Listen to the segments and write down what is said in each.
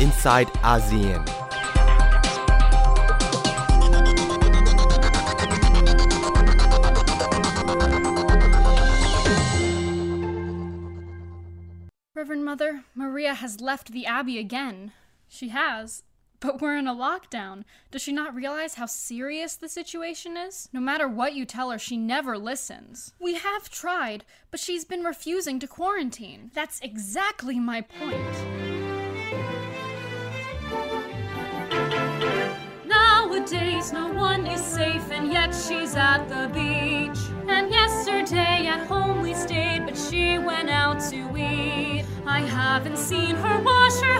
inside ASEAN. Reverend Mother, Maria has left the Abbey again. She has. But we're in a lockdown. Does she not realize how serious the situation is? No matter what you tell her, she never listens. We have tried, but she's been refusing to quarantine. That's exactly my point. Nowadays, no one is safe, and yet she's at the beach. And yesterday at home we stayed, but she went out to eat. I haven't seen her wash her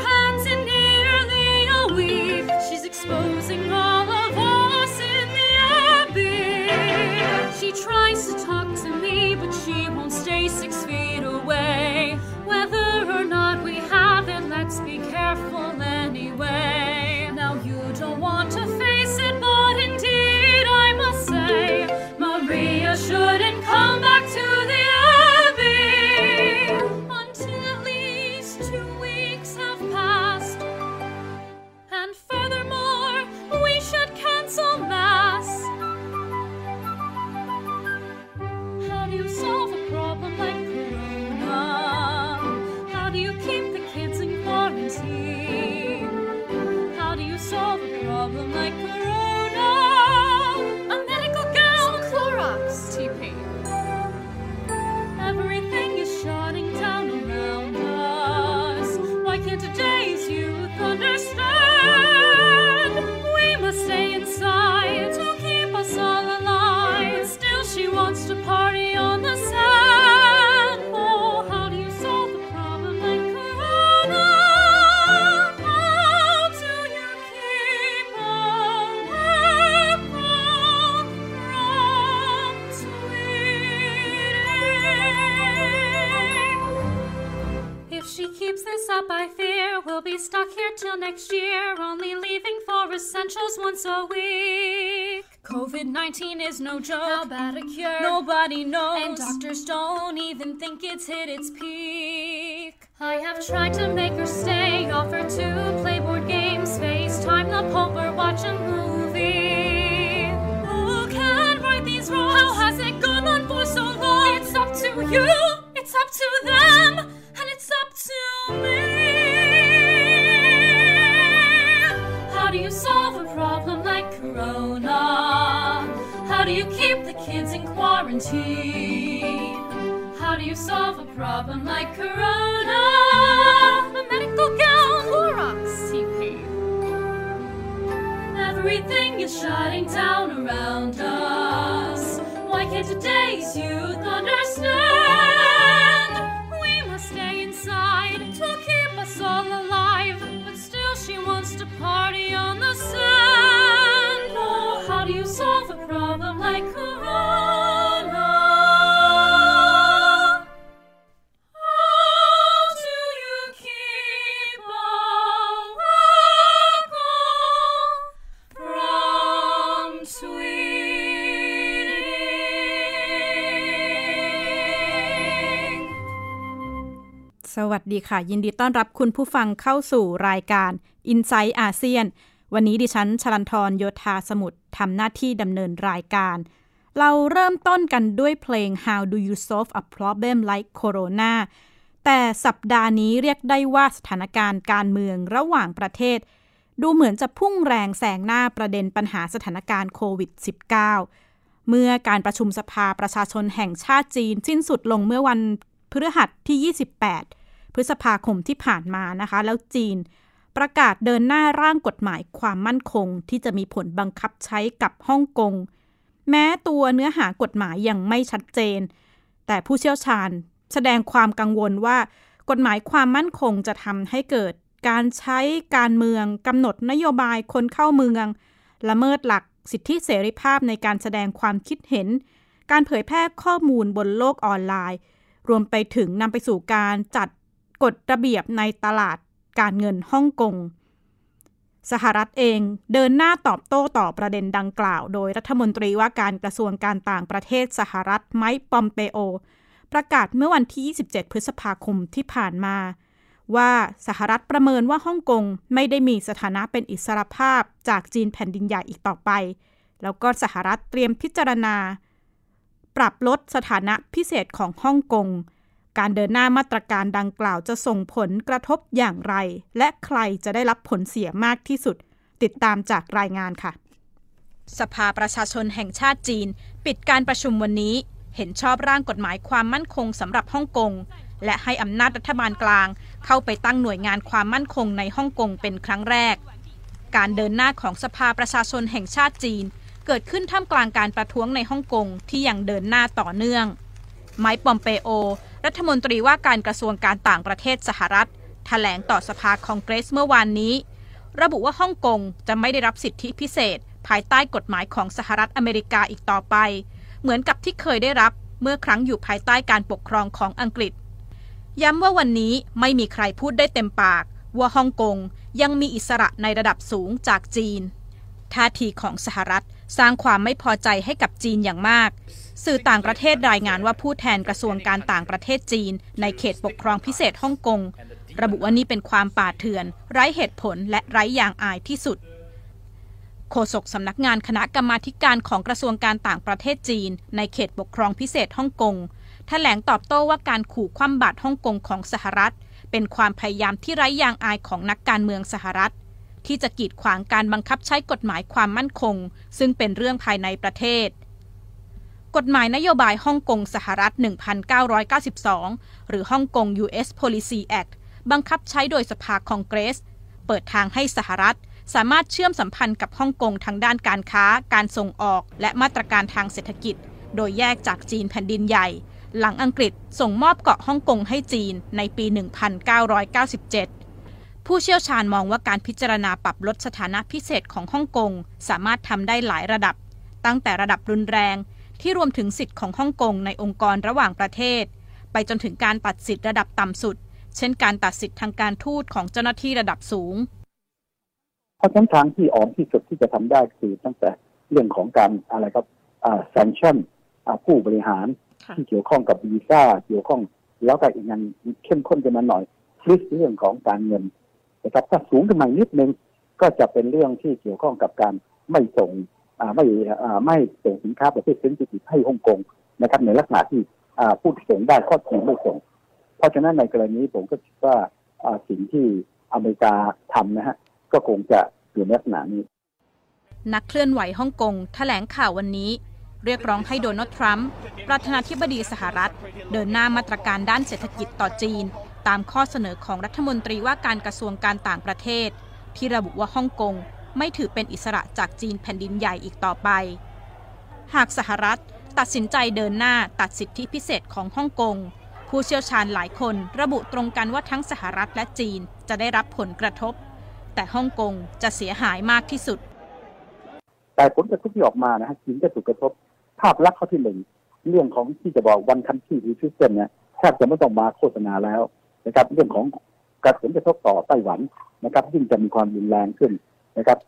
like Corona? Till next year, only leaving for essentials once a week. COVID 19 is no joke. How a cure? Nobody knows. And doctors don't even think it's hit its peak. I have tried to make her stay, offer to play board games, FaceTime the Pope or watch a movie. Who can right these wrongs? How has it gone on for so long? It's up to you, it's up to them, and it's up to me. Like Corona? How do you keep the kids in quarantine? How do you solve a problem like Corona? A medical gown, Clorox, TP. Everything is shutting down around us. Why can't today's youth understand? วัสดีค่ะ ยินดีต้อนรับคุณผู้ฟังเข้าสู่รายการ i n s i ซต์อาเซียน วันนี้ดิฉันชลันทรโยธาสมุทรทำหน้าที่ดำเนินรายการ เราเริ่มต้นกันด้วยเพลง How do you solve a problem like Corona แต่สัปดาห์นี้เรียกได้ว่าสถานการณ์การเมืองระหว่างประเทศ ดูเหมือนจะพุ่งแรงแซงหน้าประเด็นปัญหาสถานการณ์โควิด -19 เมื่อการประชุมสภาประชาชนแห่งชาติจีนสิ้นสุดลงเมื่อวันพฤหัสที่ 28 พฤษภาคมที่ผ่านมานะคะ แล้วจีนประกาศเดินหน้าร่างกฎหมายความมั่นคง ที่จะมีผลบังคับใช้กับฮ่องกง แม้ตัวเนื้อหากฎหมายยังไม่ชัดเจน แต่ผู้เชี่ยวชาญแสดงความกังวลว่า กฎหมายความมั่นคงจะทำให้เกิดการใช้การเมืองกำหนดนโยบายคนเข้าเมือง ละเมิดหลักสิทธิเสรีภาพในการแสดงความคิดเห็น การเผยแพร่ข้อมูลบนโลกออนไลน์ รวมไปถึงนำไปสู่การจัด กฎระเบียบในตลาดการเงินฮ่องกง สหรัฐเองเดินหน้าตอบโต้ต่อประเด็นดังกล่าว โดยรัฐมนตรีว่าการกระทรวงการต่างประเทศสหรัฐไมค์ปอมเปโอ ประกาศเมื่อวันที่ 27 พฤษภาคมที่ผ่านมา ว่าสหรัฐประเมินว่าฮ่องกงไม่ได้มีสถานะเป็นอิสรภาพจากจีนแผ่นดินใหญ่อีกต่อไป แล้วก็สหรัฐเตรียมพิจารณา ปรับลดสถานะพิเศษของฮ่องกง การเดินหน้ามาตรการดังกล่าวจะส่งผลกระทบอย่างไร และใครจะได้รับผลเสียมากที่สุด ติดตามจากรายงานค่ะ สภาประชาชนแห่งชาติจีน ปิดการประชุมวันนี้ เห็นชอบร่างกฎหมายความมั่นคงสำหรับฮ่องกง และให้อำนาจรัฐบาลกลาง เข้าไปตั้งหน่วยงานความมั่นคงในฮ่องกงเป็นครั้งแรก การเดินหน้าของสภาประชาชนแห่งชาติจีน เกิดขึ้นท่ามกลางการประท้วงในฮ่องกงที่ยังเดินหน้าต่อเนื่อง ไมค์ปอมเปโอ รัฐมนตรีว่าการกระทรวงการต่างประเทศสหรัฐถแถลงต่อสภาคองเกรสเมื่อวานนี้ ระบุว่าฮ่องกงจะไม่ได้รับสิทธิพิเศษ ภายใต้กฎหมายของสหรัฐอเมริกาอีกต่อไป เหมือนกับที่เคยได้รับเมื่อครั้งอยู่ภายใต้การปกครองของอังกฤษ ย้ำว่าวันนี้ไม่มีใครพูดได้เต็มปาก ว่าฮ่องกงยังมีอิสระในระดับสูงจากจีน ท่าทีของสหรัฐสร้างความไม่พอใจให้กับจีนอย่างมาก สื่อต่างประเทศรายงานว่าผู้แทนกระทรวงการต่างประเทศจีน ในเขตปกครองพิเศษฮ่องกง ระบุว่านี่เป็นความป่าเถื่อน ไร้เหตุผลและไร้ยางอายที่สุดโฆษกสำนักงานคณะกรรมาการของกระทรวงการต่างประเทศจีน ในเขตปกครองพิเศษฮ่องกงแถลงตอบโต้ว่าการขู่คว่ำบาตรฮ่องกงของสหรัฐ เป็นความพยายามที่ไร้ยางอายของนักการเมืองสหรัฐ ที่จะกีดขวางการบังคับใช้กฎหมายความมั่นคง ซึ่งเป็นเรื่องภายในประเทศ กฎหมายนโยบายฮ่องกงสหรัฐ 1992 หรือฮ่องกง U.S. Policy Act บังคับใช้โดยสภาคองเกรส เปิดทางให้สหรัฐ สามารถเชื่อมสัมพันธ์กับฮ่องกงทางด้านการค้า การส่งออก และมาตรการทางเศรษฐกิจ โดยแยกจากจีนแผ่นดินใหญ่ หลังอังกฤษส่งมอบเกาะฮ่องกงให้จีนในปี 1997 ผู้เชี่ยวชาญมองว่าการพิจารณาปรับลดสถานะพิเศษของฮ่องกงสามารถทำได้หลายระดับ ตั้งแต่ระดับรุนแรง ที่รวมถึงสิทธิ์ของฮ่องกงในองค์กรระหว่างประเทศ ไปจนถึงการตัดสิทธิ์ระดับต่ำสุด เช่นการตัดสิทธิ์ทางการทูตของเจ้าหน้าที่ระดับสูง เพราะฉะนั้นทางที่อ่อนที่สุดที่จะทำได้คือตั้งแต่เรื่องของการอะไรครับอ่า sanction ผู้บริหารที่เกี่ยวข้องกับวีซ่าเกี่ยวข้องแล้วก็อีกอย่างเข้มข้นขึ้นมาหน่อยคลิสเรื่องของการเงินนะครับถ้าสูงขึ้นมานิดนึงก็จะเป็นเรื่องที่เกี่ยวข้องกับการไม่ส่ง ไม่ไม่ส่งสินค้าประเภทเซนซิทีฟให้ฮ่องกงนะครับในลักษณะที่พูดส่งได้ข้อจริงไม่ส่ง เพราะฉะนั้นในกรณีผมก็คิดว่าสิ่งที่อเมริกาทำนะฮะก็คงจะอยู่ในลักษณะนี้ นักเคลื่อนไหวฮ่องกงแถลงข่าววันนี้ เรียกร้องให้โดนัลด์ทรัมป์ประธานาธิบดีสหรัฐ เดินหน้ามาตรการด้านเศรษฐกิจต่อจีน ตามข้อเสนอของรัฐมนตรีว่าการกระทรวงการต่างประเทศ ที่ระบุว่าฮ่องกง ไม่ถือเป็นอิสระจากจีนแผ่นดินใหญ่อีกต่อไป หากสหรัฐตัดสินใจเดินหน้าตัดสิทธิพิเศษของฮ่องกง ผู้เชี่ยวชาญหลายคนระบุตรงกันว่าทั้งสหรัฐและจีนจะได้รับผลกระทบ แต่ฮ่องกงจะเสียหายมากที่สุด แต่ผลกระทบที่ออกมานะฮะจีนจะถูกกระทบ ภาพลักษณ์เข้อที่หนึ่งเรื่องของที่จะบอกวันคันที่รีฟิสเซนเนี่ยแทบจะไม่ต้องมาโฆษณาแล้วนะครับ เรื่องของกระสุนกระทบต่อไต้หวันนะครับยิ่งจะมีความรุนแรงขึ้น นะครับ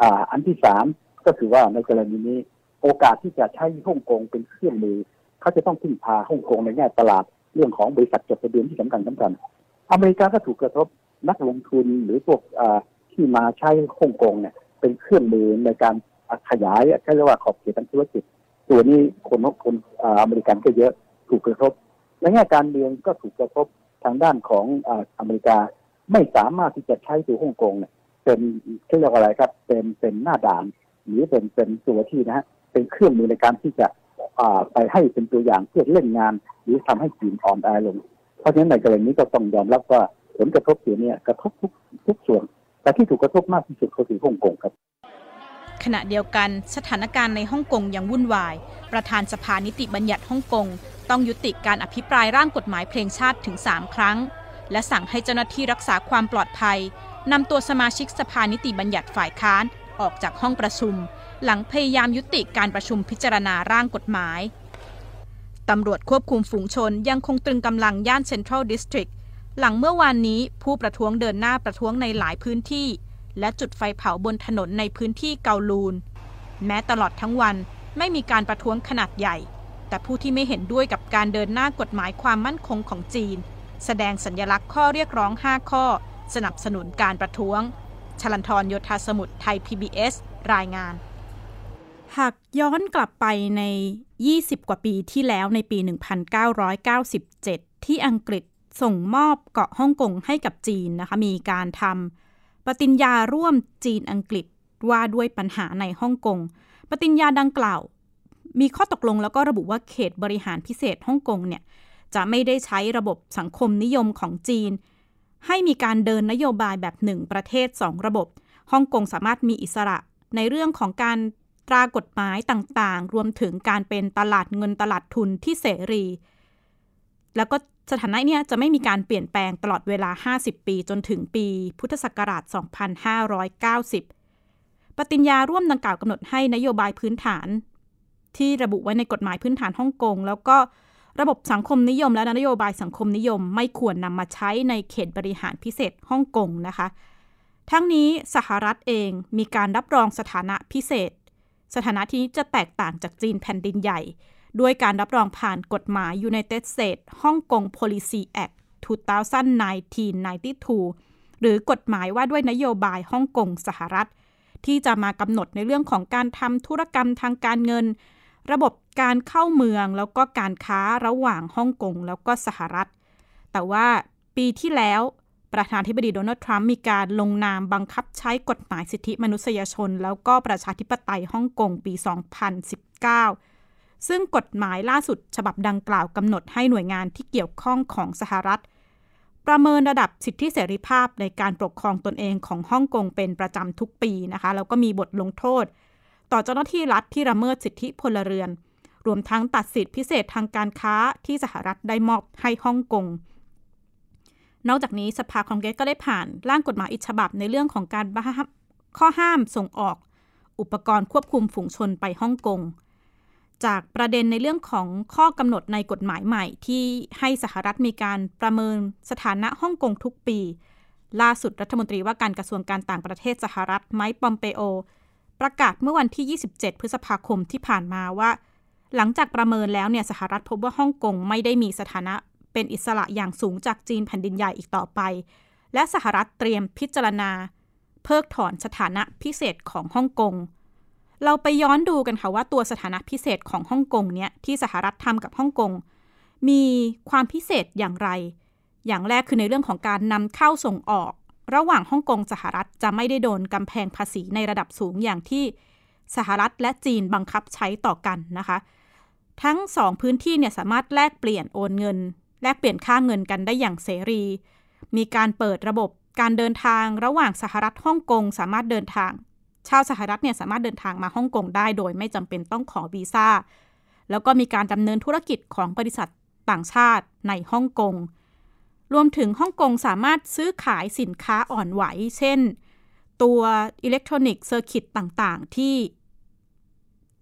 ออันที่สามก็คือว่าในกรณีนี้โอกาสที่จะใช้ฮ่องกงเป็นเครื่องมือเขาจะต้องพึ่งพาฮ่องกงในแง่ตลาดเรื่องของบริษัทจดทะเบียนที่สำคัญสำคัญอเมริกาก็ถูกกระทบนักลงทุนหรือพวกที่มาใช้ฮ่องกงเนี่ยเป็นเครื่องมือในการขยายใช้เรียกว่าขอบเขตทางธุรกิจ ตัวนี้คนคนอเมริกันก็เยอะถูกกระทบในแง่การเมืองก็ถูกกระทบทางด้านของอเมริกาไม่สามารถที่จะใช้ตัวฮ่องกงเนี่ย เป็นเรียกว่าอะไรครับ เป็นเป็นหน้าด่านหรือเป็นเป็นตัวที่นะฮะเป็นเครื่องมือในการที่จะไปให้เป็นตัวอย่างเพื่อเล่นงาน หรือทำให้จีนอ่อนแอลง เพราะฉะนั้นในกรณีนี้ก็ต้องยอมรับว่าผลกระทบเสียเนี่ยกระทบทุกทุกส่วน แต่ที่ถูกกระทบมากที่สุดก็คือฮ่องกงครับขณะเดียวกันสถานการณ์ในฮ่องกงยังวุ่นวาย ประธานสภานิติบัญญัติฮ่องกงต้องยุติการอภิปรายร่างกฎหมายเพลงชาติถึง 3 ครั้ง และสั่งให้เจ้าหน้าที่รักษาความปลอดภัย นำตัวสมาชิกสภานิติบัญญัติฝ่ายค้านออกจากห้องประชุม หลังพยายามยุติการประชุมพิจารณาร่างกฎหมาย ตำรวจควบคุมฝูงชนยังคงตรึงกำลังย่านเซ็นทรัลดิสตริกหลังเมื่อวานนี้ผู้ประท้วงเดินหน้าประท้วงในหลายพื้นที่ และจุดไฟเผาบนถนนในพื้นที่เกาลูน แม้ตลอดทั้งวันไม่มีการประท้วงขนาดใหญ่ แต่ผู้ที่ไม่เห็นด้วยกับการเดินหน้ากฎหมายความมั่นคงของจีน แสดงสัญญลักษณ์ข้อเรียกร้อง 5 ข้อ สนับสนุนการประท้วง ชลันทรโยธาสมุทรไทย PBS รายงาน หากย้อนกลับไปใน 20 กว่าปีที่แล้วในปี 1997 ที่อังกฤษส่งมอบเกาะฮ่องกงให้กับจีนนะคะ มีการทำปฏิญญาร่วมจีนอังกฤษว่าด้วยปัญหาในฮ่องกง ปฏิญญาดังกล่าว มีข้อตกลงแล้วก็ระบุว่าเขตบริหารพิเศษฮ่องกงเนี่ยจะไม่ได้ใช้ระบบสังคมนิยมของจีน ให้มีการเดินนโยบายแบบหนึ่งประเทศสองระบบฮ่องกงสามารถมีอิสระในเรื่องของการตรากฎหมายต่างๆ รวมถึงการเป็นตลาดเงินตลาดทุนที่เสรี แล้วก็สถานะเนี้ยจะไม่มีการเปลี่ยนแปลงตลอดเวลา 50 ปีจนถึงปี พุทธศักราช 2590 ปฏิญญาร่วมดังกล่าวกำหนดให้นโยบายพื้นฐาน ที่ระบุไว้ในกฎหมายพื้นฐานฮ่องกงแล้วก็ ระบบสังคมนิยมและนโยบายสังคมนิยมไม่ควรนำมาใช้ในเขตบริหารพิเศษฮ่องกงนะคะ ทั้งนี้สหรัฐเองมีการรับรองสถานะพิเศษ สถานะที่จะแตกต่างจากจีนแผ่นดินใหญ่ ด้วยการรับรองผ่านกฎหมาย United States Hong Kong Policy Act 2092หรือกฎหมายว่าด้วยนโยบายฮ่องกงสหรัฐ ที่จะมากำหนดในเรื่องของการทำธุรกรรมทางการเงิน ระบบการเข้าเมืองแล้วก็การค้าระหว่างฮ่องกงแล้วก็สหรัฐ แต่ว่าปีที่แล้วประธานธิบดีโดนัลด์ทรัมป์มีการลงนามบังคับใช้กฎหมายสิทธิมนุษยชน แล้วก็ประชาธิปไตยฮ่องกงปี 2019 ซึ่งกฎหมายล่าสุดฉบับดังกล่าวกำหนดให้หน่วยงานที่เกี่ยวข้องของสหรัฐ ประเมินระดับสิทธิเสรีภาพในการปกครองตนเองของฮ่องกงเป็นประจำทุกปีนะคะแล้วก็มีบทลงโทษ ต่อเจ้าหน้าที่รัฐที่ละเมิดสิทธิพลเรือน รวมทั้งตัดสิทธิพิเศษทางการค้าที่สหรัฐได้มอบให้ฮ่องกงนอกจากนี้สภาคองเกรสก็ได้ผ่านร่างกฎหมายอีกฉบับในเรื่องของการข้อห้ามส่งออก อุปกรณ์ควบคุมฝูงชนไปฮ่องกงจากประเด็นในเรื่องของข้อกำหนดในกฎหมายใหม่ ที่ให้สหรัฐมีการประเมินสถานะฮ่องกงทุกปี ล่าสุดรัฐมนตรีว่าการกระทรวงการต่างประเทศสหรัฐไมค์ปอมเปโอ ประกาศเมื่อวันที่ 27 พฤษภาคมที่ผ่านมาว่า หลังจากประเมินแล้วเนี่ยสหรัฐพบว่าฮ่องกงไม่ได้มีสถานะเป็นอิสระอย่างสูงจากจีนแผ่นดินใหญ่อีกต่อไป และสหรัฐเตรียมพิจารณา เพิกถอนสถานะพิเศษของฮ่องกง เราไปย้อนดูกันค่ะว่าตัวสถานะพิเศษของฮ่องกงเนี่ยที่สหรัฐทำกับฮ่องกงมีความพิเศษอย่างไร อย่างแรกคือในเรื่องของการนำเข้าส่งออก ระหว่างฮ่องกงสหรัฐจะไม่ได้โดนกำแพงภาษีในระดับสูงอย่างที่สหรัฐและจีนบังคับใช้ต่อกันนะคะ ทั้งสองพื้นที่เนี่ยสามารถแลกเปลี่ยนโอนเงิน แลกเปลี่ยนค่าเงินกันได้อย่างเสรี มีการเปิดระบบการเดินทางระหว่างสหรัฐฮ่องกงสามารถเดินทาง ชาวสหรัฐเนี่ยสามารถเดินทางมาฮ่องกงได้โดยไม่จำเป็นต้องขอวีซ่า แล้วก็มีการดำเนินธุรกิจของบริษัทต่างชาติในฮ่องกง รวมถึงฮ่องกงสามารถซื้อขายสินค้าอ่อนไหว เช่น ตัวอิเล็กทรอนิกส์ circuit ต่างๆ ที่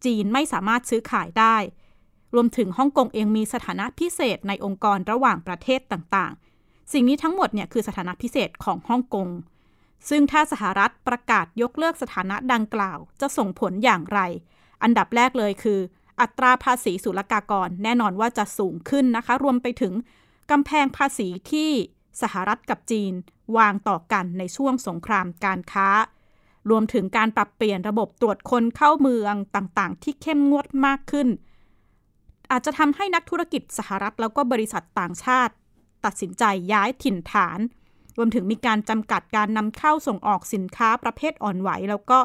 จีนไม่สามารถซื้อขายได้ รวมถึงฮ่องกงเองมีสถานะพิเศษในองค์กรระหว่างประเทศต่างๆ สิ่งนี้ทั้งหมดเนี่ยคือสถานะพิเศษของฮ่องกง ซึ่งถ้าสหรัฐประกาศยกเลิกสถานะดังกล่าว จะส่งผลอย่างไร อันดับแรกเลยคือ อัตราภาษีศุลกากร แน่นอนว่าจะสูงขึ้นนะคะ รวมไปถึง กำแพงภาษีที่สหรัฐกับจีนวางต่อกันในช่วงสงครามการค้า รวมถึงการปรับเปลี่ยนระบบตรวจคนเข้าเมืองต่างๆ ที่เข้มงวดมากขึ้น อาจจะทำให้นักธุรกิจสหรัฐแล้วก็บริษัทต่างชาติ ตัดสินใจย้ายถิ่นฐาน รวมถึงมีการจำกัดการนำเข้าส่งออกสินค้าประเภทอ่อนไหว แล้วก็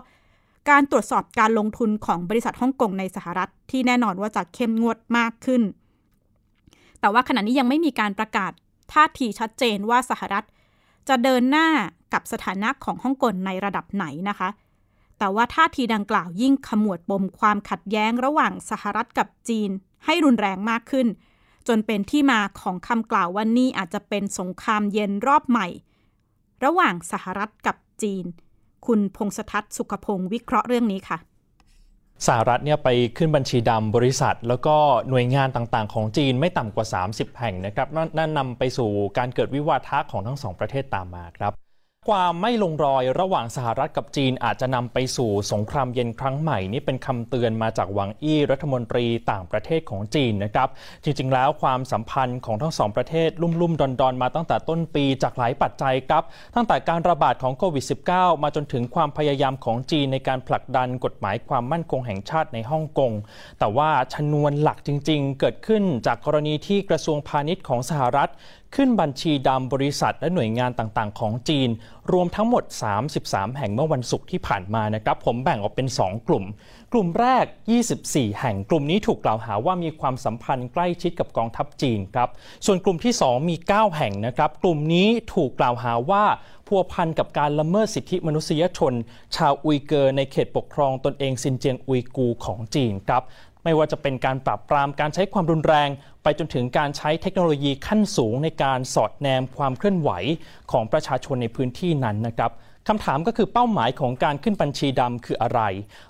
การตรวจสอบการลงทุนของบริษัทฮ่องกงในสหรัฐที่แน่นอนว่าจะเข้มงวดมากขึ้น แต่ว่าขณะนี้ยังไม่มีการประกาศท่าทีชัดเจนว่าสหรัฐ จะเดินหน้ากับสถานะของฮ่องกงในระดับไหนนะคะ แต่ว่าท่าทีดังกล่าวยิ่งขมวดปมความขัดแย้งระหว่างสหรัฐกับจีน ให้รุนแรงมากขึ้น จนเป็นที่มาของคำกล่าวว่านี่อาจจะเป็นสงครามเย็นรอบใหม่ ระหว่างสหรัฐกับจีน คุณพงษทัศน์สุขพงศ์วิเคราะห์เรื่องนี้ค่ะ สหรัฐเนี่ยไปขึ้นบัญชีดำบริษัท แล้วก็หน่วยงานต่างๆ ของจีนไม่ต่ำกว่า 30 แห่งนะครับนั่นนำไปสู่การเกิดวิวาทะของทั้งสองประเทศตามมาครับ ความไม่ลงรอยระหว่างสหรัฐกับจีนอาจจะนำไปสู่สงครามเย็นครั้งใหม่ นี่เป็นคำเตือนมาจากหวังอี้รัฐมนตรีต่างประเทศของจีนนะครับ จริงๆ แล้วความสัมพันธ์ของทั้งสองประเทศลุ่มลุ่มดอนดอนมาตั้งแต่ต้นปีจากหลายปัจจัยครับ ตั้งแต่การระบาดของโควิด -19 มาจนถึงความพยายามของจีนในการผลักดันกฎหมายความมั่นคงแห่งชาติในฮ่องกงแต่ว่าชนวนหลักจริง ๆ เกิดขึ้นจากกรณีที่กระทรวงพาณิชย์ของสหรัฐ ขึ้นบัญชีดำบริษัทและหน่วยงานต่างๆ ของจีน รวมทั้งหมด 33 แห่งเมื่อวันศุกร์ที่ผ่านมานะครับ ผมแบ่งออกเป็น 2 กลุ่ม กลุ่มแรก 24 แห่งกลุ่มนี้ถูกกล่าวหาว่ามีความสัมพันธ์ใกล้ชิดกับกองทัพจีนครับ ส่วนกลุ่มที่ 2 มี 9 แห่งนะครับ กลุ่มนี้ถูกกล่าวหาว่าพัวพันกับการละเมิดสิทธิมนุษยชน ชาวอุยเกอร์ในเขตปกครองตนเองซินเจียงอุยกูของจีนครับไม่ว่าจะเป็นการปราบปรามการใช้ความรุนแรง ไปจนถึงการใช้เทคโนโลยีขั้นสูงในการสอดแนมความเคลื่อนไหวของประชาชนในพื้นที่นั้นนะครับคำถามก็คือเป้าหมายของการขึ้นบัญชีดำคืออะไร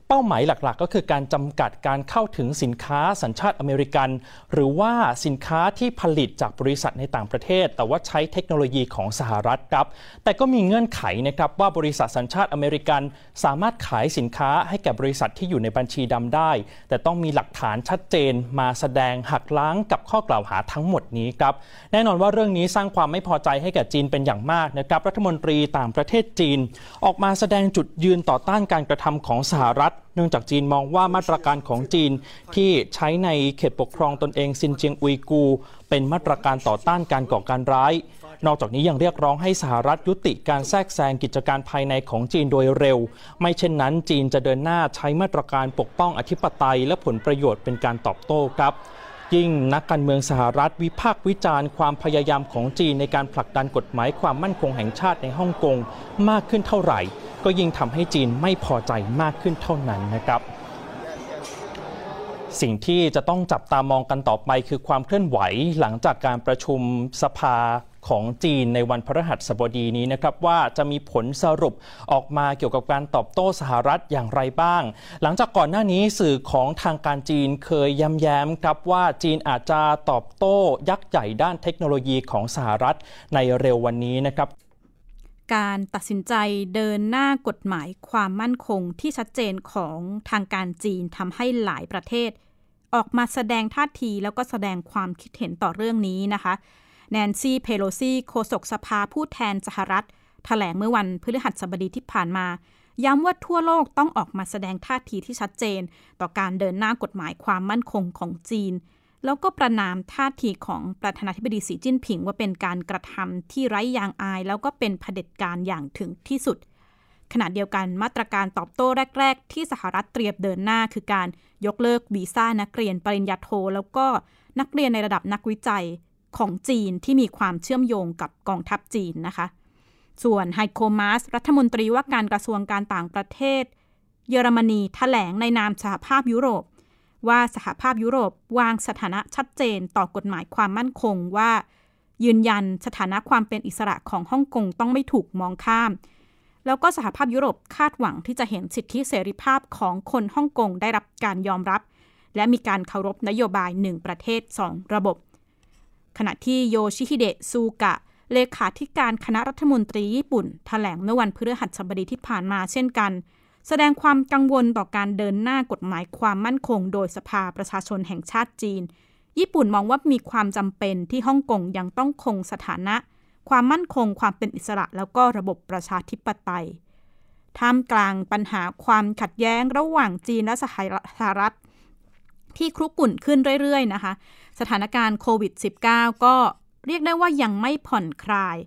เป้าหมายหลักๆ ก็คือการจำกัดการเข้าถึงสินค้าสัญชาติอเมริกัน หรือว่าสินค้าที่ผลิตจากบริษัทในต่างประเทศ แต่ว่าใช้เทคโนโลยีของสหรัฐครับ แต่ก็มีเงื่อนไขนะครับว่าบริษัทสัญชาติอเมริกัน สามารถขายสินค้าให้แก่บริษัทที่อยู่ในบัญชีดำได้ แต่ต้องมีหลักฐานชัดเจน มาแสดงหักล้างกับข้อกล่าวหาทั้งหมดนี้ครับแน่นอนว่าเรื่องนี้สร้างความไม่พอใจให้แก่จีนเป็นอย่างมากนะครับรัฐมนตรีต่างประเทศจีน ออกมาแสดงจุดยืนต่อต้านการกระทำของสหรัฐเนื่องจากจีนมองว่ามาตรการของจีนที่ใช้ในเขตปกครองตนเองซินเจียงอุยกู เป็นมาตรการต่อต้านการก่อการร้าย นอกจากนี้ยังเรียกร้องให้สหรัฐยุติการแทรกแซงกิจการภายในของจีนโดยเร็ว ไม่เช่นนั้นจีนจะเดินหน้าใช้มาตรการปกป้องอธิปไตยและผลประโยชน์เป็นการตอบโต้ครับยิ่งนักการเมืองสหรัฐวิพากษ์วิจารณ์ความพยายามของจีนในการผลักดันกฎหมายความมั่นคงแห่งชาติในฮ่องกงมากขึ้นเท่าไหร่ ก็ยิ่งทำให้จีนไม่พอใจมากขึ้นเท่านั้นนะครับ สิ่งที่จะต้องจับตามองกันต่อไปคือความเคลื่อนไหวหลังจากการประชุมสภาของจีนในวันพฤหัสบดีนี้นะครับว่าจะมีผลสรุปออกมาเกี่ยวกับการตอบโต้สหรัฐอย่างไรบ้าง หลังจากก่อนหน้านี้สื่อของทางการจีนเคยย้ำแย้มครับว่าจีนอาจจะตอบโต้ยักษ์ใหญ่ด้านเทคโนโลยีของสหรัฐในเร็ววันนี้นะครับ การตัดสินใจเดินหน้ากฎหมายความมั่นคงที่ชัดเจนของทางการจีนทำให้หลายประเทศ ออกมาแสดงท่าทีแล้วก็แสดงความคิดเห็นต่อเรื่องนี้นะคะ แนนซี่เพโลซีโฆษกสภาผู้แทนสหรัฐถแถลงเมื่อวันพฤหัสบดีที่ผ่านมา ย้ำว่าทั่วโลกต้องออกมาแสดงท่าทีที่ชัดเจน ต่อการเดินหน้ากฎหมายความมั่นคงของจีน แล้วก็ประนามท่าทีของประธานาธิบดีสีจิ้นผิง ว่าเป็นการกระทำที่ไร้ยางอาย แล้วก็เป็นเผด็จการอย่างถึงที่สุด ขณะเดียวกันมาตรการตอบโต้แรก ๆ ที่สหรัฐเตรียมเดินหน้า คือการยกเลิกวีซ่านักเรียนปริญญาโท แล้วก็นักเรียนในระดับนักวิจัยของจีนที่มีความเชื่อมโยงกับกองทัพจีนนะคะ ส่วนไฮโคมาสรัฐมนตรีว่าการกระทรวงการต่างประเทศ เยอรมนีถแถลงในนามสหภาพยุโรป ว่าสหภาพยุโรปวางสถานะชัดเจนต่อกฎหมายความมั่นคงว่า ยืนยันสถานะความเป็นอิสระของฮ่องกงต้องไม่ถูกมองข้าม แล้วก็สหภาพยุโรปคาดหวังที่จะเห็นสิทธิเสรีภาพของคนฮ่องกงได้รับการยอมรับ และมีการเคารพนโยบายหนึ่งประเทศ 2 ระบบ ขณะที่โยชิฮิเดะซูกะ เลขาธิการคณะรัฐมนตรีญี่ปุ่นถแถลงเมื่อวันพฤหัสบดีที่ผ่านมาเช่นกัน แสดงความกังวลต่อการเดินหน้ากฎหมายความมั่นคง โดยสภาประชาชนแห่งชาติจีน ญี่ปุ่นมองว่ามีความจำเป็นที่ฮ่องกงยังต้องคงสถานะ ความมั่นคงความเป็นอิสระแล้วก็ระบบประชาธิปไตยท่ามกลางปัญหาความขัดแย้งระหว่างจีนและสหรัฐ ที่ครุกุ่นขึ้นเรื่อยๆนะคะ สถานการณ์โควิด -19 ก็เรียกได้ว่ายังไม่ผ่อนคลาย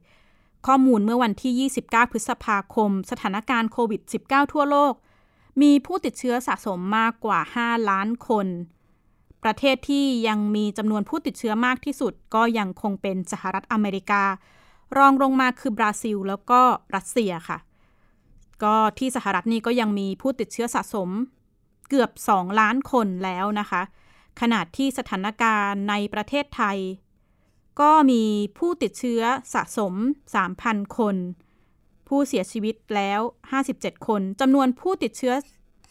ข้อมูลเมื่อวันที่ 29 พฤษภาคม สถานการณ์โควิด -19 ทั่วโลก มีผู้ติดเชื้อสะสมมากกว่า 5 ล้านคน ประเทศที่ยังมีจำนวนผู้ติดเชื้อมากที่สุด ก็ยังคงเป็นสหรัฐอเมริกา รองลงมาคือบราซิล แล้วก็รัสเซียค่ะ ก็ที่สหรัฐนี่ก็ยังมีผู้ติดเชื้อสะสม เกือบ 2 ล้านคนแล้วนะคะขนาดที่สถานการณ์ในประเทศไทย ก็มีผู้ติดเชื้อสะสม 3,000 คน ผู้เสียชีวิตแล้ว 57 คนจำนวนผู้ติดเชื้อ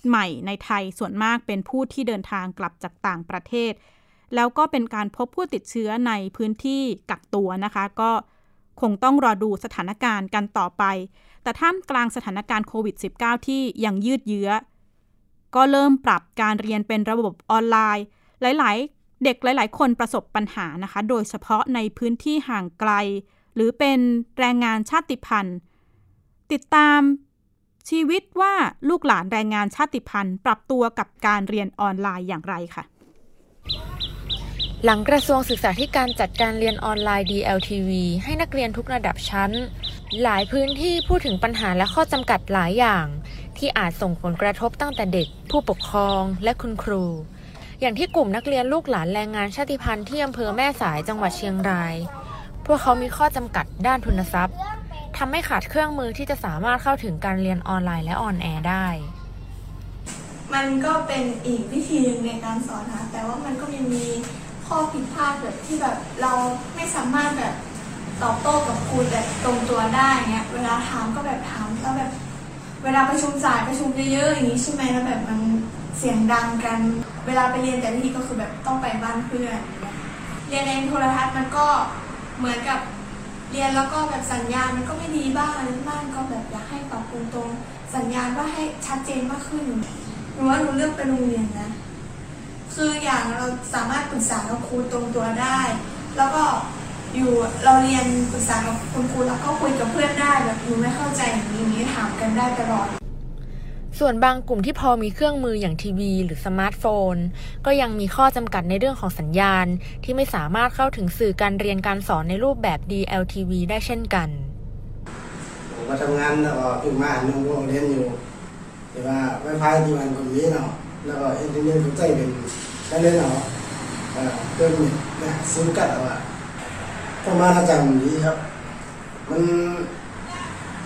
ใหม่ในไทยส่วนมากเป็นผู้ที่เดินทางกลับจากต่างประเทศ แล้วก็เป็นการพบผู้ติดเชื้อในพื้นที่กักตัวนะคะ ก็คงต้องรอดูสถานการณ์กันต่อไป แต่ท่ามกลางสถานการณ์โควิด -19 ที่ยังยืดเยื้อ ก็เริ่มปรับการเรียนเป็นระบบออนไลน์ หลาย ๆ เด็กหลาย ๆ คนประสบปัญหานะคะ โดยเฉพาะในพื้นที่ห่างไกล หรือเป็นแรงงานชาติพันธุ์ ติดตามชีวิตว่าลูกหลานแรงงานชาติพันธุ์ ปรับตัวกับการเรียนออนไลน์อย่างไรค่ะ หลังกระทรวงศึกษาธิการจัดการเรียนออนไลน์ DLTV ให้นักเรียนทุกระดับชั้น หลายพื้นที่พูดถึงปัญหาและข้อจำกัดหลายอย่าง ที่อาจส่งผลกระทบตั้งแต่เด็ก ผู้ปกครองและคุณครู อย่างที่กลุ่มนักเรียนลูกหลานแรงงานชาติพันธุ์ที่อำเภอแม่สายจังหวัดเชียงราย พวกเขามีข้อจำกัดด้านทุนทรัพย์ทำให้ขาดเครื่องมือที่จะสามารถเข้าถึงการเรียนออนไลน์และ on air ได้ มันก็เป็นอีกวิธีหนึ่งในการสอนนะแต่ว่ามันก็ยังมีข้อผิดพลาดแบบที่แบบเราไม่สามารถแบบตอบโต้กับครูแบบตรงตัวได้เงี้ย เวลาถามก็แบบถามแล้วแบบ เวลาประชุมสายประชุมเยอะๆอย่างนี้ใช่ไหมแล้วแบบมัน เสียงดังกัน เวลาไปเรียนแต่ละทีก็คือแบบต้องไปบ้านเพื่อน เรียนในโทรทัศน์มันก็เหมือนกับเรียนแล้วก็แบบสัญญาณมันก็ไม่ดีบ้างอะไรบ้างก็แบบอยากให้ปรับปรุงตรง สัญญาณว่าให้ชัดเจนมากขึ้นหนูว่าหนูเลือกไปโรงเรียนนะ คืออย่างเราสามารถปรึกษากับครูตรงตัวได้ แล้วก็อยู่เราเรียนปรึกษากับคุณครูแล้วก็คุยกับเพื่อนได้แบบหนูไม่เข้าใจอย่างนี้อย่างนี้ถามกันได้ตลอด ส่วนบางกลุ่มที่พอมีเครื่องมืออย่างทีวี หรือสมาร์ทโฟน ก็ยังมีข้อจำกัดในเรื่องของสัญญาณ ที่ไม่สามารถเข้าถึงสื่อการเรียนการสอนในรูปแบบ DLTV ได้เช่นกันผมก็ทำงานแล้วก็ถึงมาหนึ่งโรงเรียนอยู่แต่ว่าไวไฟที่มันคนนี้เนาะแล้วก็อินเทอร์เน็ตเขาใจเป็นการเรียนเนาะเอ่อเรื่องนี้เนี่ยซิมกัดเอาอะผมมาประจำดีครับ มัน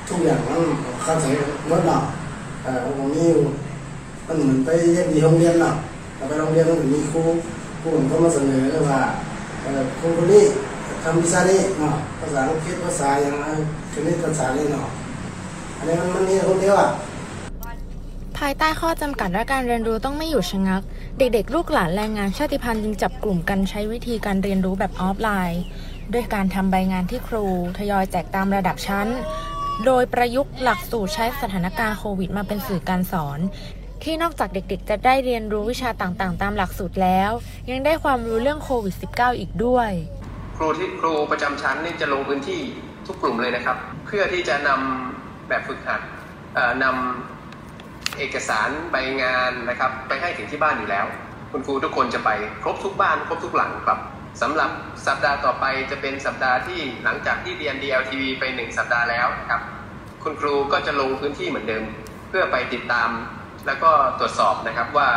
ทุกอย่างมันเข้าใจหมดเนาะ เอ่อผมมีอยู่มันเหมือนไปเรีโรงเรียนเนาะแต่ไปโรงเรียนมันมีครูครูผมก็มาเสนอว่าครูคนนี้ทำวิชานี้เนาะภาษาอังกฤษภาษาอย่างไรคณิตภาษานี้เนาะอันนี้มันมันมีคนเดียวอะภายใต้ข้อจำกัดและการเรียนรู้ต้องไม่อยู่ชะงัก เด็กๆ ลูกหลานแรงงานชาติพันธุ์จึงจับกลุ่มกันใช้วิธีการเรียนรู้แบบออฟไลน์ ด้วยการทำใบงานที่ครู ทยอยแจกตามระดับชั้น โดยประยุกต์หลักสูตรใช้สถานการณ์โควิดมาเป็นสื่อการสอน ที่นอกจากเด็กๆ จะได้เรียนรู้วิชาต่างๆ ตามหลักสูตรแล้ว ยังได้ความรู้เรื่องโควิด -19 อีกด้วย ครูที่ครูประจำชั้นนี่จะลงพื้นที่ทุกกลุ่มเลยนะครับ เพื่อที่จะนำแบบฝึกหัดนำเอกสารใบงานนะครับ ไปให้ถึงที่บ้านอยู่แล้ว คุณครูทุกคนจะไปครบทุกบ้านครบทุกหลังครับ สำหรับสัปดาห์ต่อไปจะเป็นสัปดาห์ที่หลังจากที่เรียน DLTV ไปหนึ่งสัปดาห์แล้วนะครับ คุณครูก็จะลงพื้นที่เหมือนเดิม เพื่อไปติดตาม แล้วก็ตรวจสอบนะครับว่า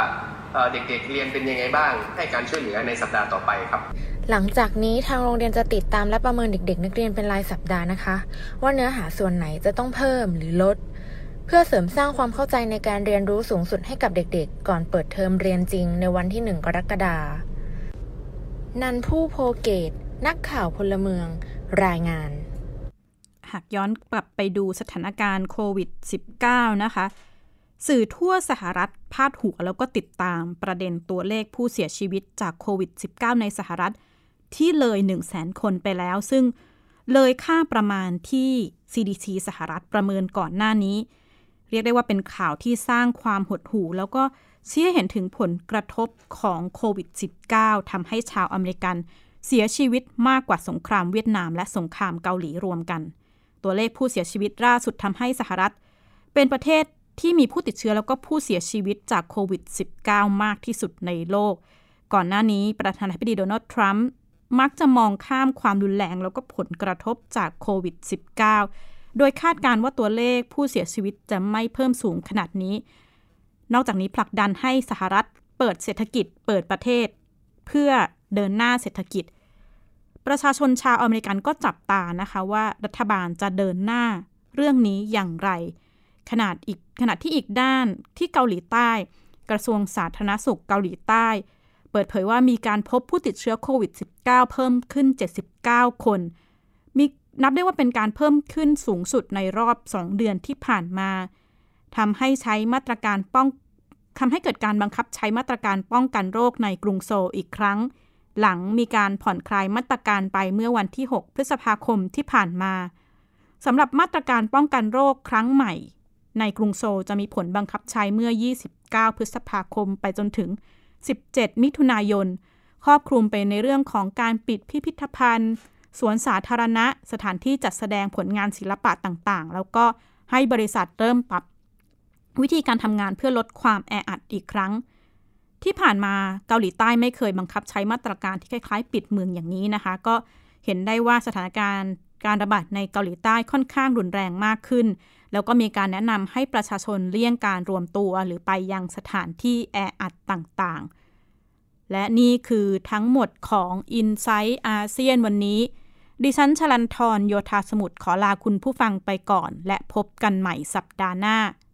เด็กๆเรียนเป็นยังไงบ้าง ให้การช่วยเหลือในสัปดาห์ต่อไปครับ หลังจากนี้ทางโรงเรียนจะติดตามและประเมินเด็ก ๆ นักเรียนเป็นรายสัปดาห์นะคะ ว่าเนื้อหาส่วนไหนจะต้องเพิ่มหรือลด เพื่อเสริมสร้างความเข้าใจในการเรียนรู้สูงสุดให้กับเด็ก ๆ ก่อนเปิดเทอมเรียนจริงในวันที่ 1 กรกฎาคม นันผู้โพเกต นักข่าวพลเมือง รายงาน หากย้อนกลับไปดูสถานการณ์โควิด -19 นะคะ สื่อทั่วสหรัฐพาดหัวแล้วก็ติดตามประเด็นตัวเลขผู้เสียชีวิตจากโควิด -19 ในสหรัฐ ที่เลย1 0 0 0 0แสนคนไปแล้ว ซึ่งเลยค่าประมาณที่ CDC สหรัฐประเมินก่อนหน้านี้ เรียกได้ว่าเป็นข่าวที่สร้างความหดหู่แล้วก็ ชี้ให้เห็นถึงผลกระทบของโควิด -19 ทำให้ชาวอเมริกันเสียชีวิตมากกว่าสงครามเวียดนามและสงครามเกาหลีรวมกัน ตัวเลขผู้เสียชีวิตล่าสุดทำให้สหรัฐ เป็นประเทศที่มีผู้ติดเชื้อแล้วก็ผู้เสียชีวิตจากโควิด -19 มากที่สุดในโลก ก่อนหน้านี้ประธานาธิบดีโดนัลด์ทรัมป์มักจะมองข้ามความรุนแรงแล้วก็ผลกระทบจากโควิด -19 โดยคาดการณ์ว่าตัวเลขผู้เสียชีวิตจะไม่เพิ่มสูงขนาดนี้ นอกจากนี้ผลักดันให้สหรัฐเปิดเศรษฐกิจ เปิดประเทศ เพื่อเดินหน้าเศรษฐกิจ ประชาชนชาวอเมริกันก็จับตานะคะว่ารัฐบาลจะเดินหน้าเรื่องนี้อย่างไร ขนาดอีกขณะที่อีกด้านที่เกาหลีใต้ กระทรวงสาธารณสุขเกาหลีใต้ เปิดเผยว่ามีการพบผู้ติดเชื้อโควิด -19 เพิ่มขึ้น 79 คน มีนับได้ว่าเป็นการเพิ่มขึ้นสูงสุดในรอบ 2 เดือนที่ผ่านมา ทำให้ใช้มาตรการป้องทำให้เกิดการบังคับใช้มาตรการป้องกันโรคในกรุงโซลอีกครั้ง หลังมีการผ่อนคลายมาตรการไปเมื่อวันที่ 6 พฤษภาคมที่ผ่านมาสำหรับมาตรการป้องกันโรคครั้งใหม่ ในกรุงโซลจะมีผลบังคับใช้เมื่อ 29 พฤษภาคมไปจนถึง 17 มิถุนายน ครอบคลุมไปในเรื่องของการปิดพิพิธภัณฑ์ สวนสาธารณะ สถานที่จัดแสดงผลงานศิลปะต่างๆ แล้วก็ให้บริษัทเริ่มปรับ วิธีการทำงานเพื่อลดความแออัดอีกครั้ง ที่ผ่านมาเกาหลีใต้ไม่เคยบังคับใช้มาตรการที่คล้ายๆ ปิดเมืองอย่างนี้นะคะ ก็เห็นได้ว่าสถานการณ์การระบาดในเกาหลีใต้ค่อนข้างรุนแรงมากขึ้น แล้วก็มีการแนะนำให้ประชาชนเลี่ยงการรวมตัวหรือไปยังสถานที่แออัดต่างๆ และนี่คือทั้งหมดของ i n s i ซต์อาเซียนวันนี้ ดิฉันชลันทรโยธาสมุทรขอลาคุณผู้ฟังไปก่อน และพบกันใหม่สัปดาห์หน้า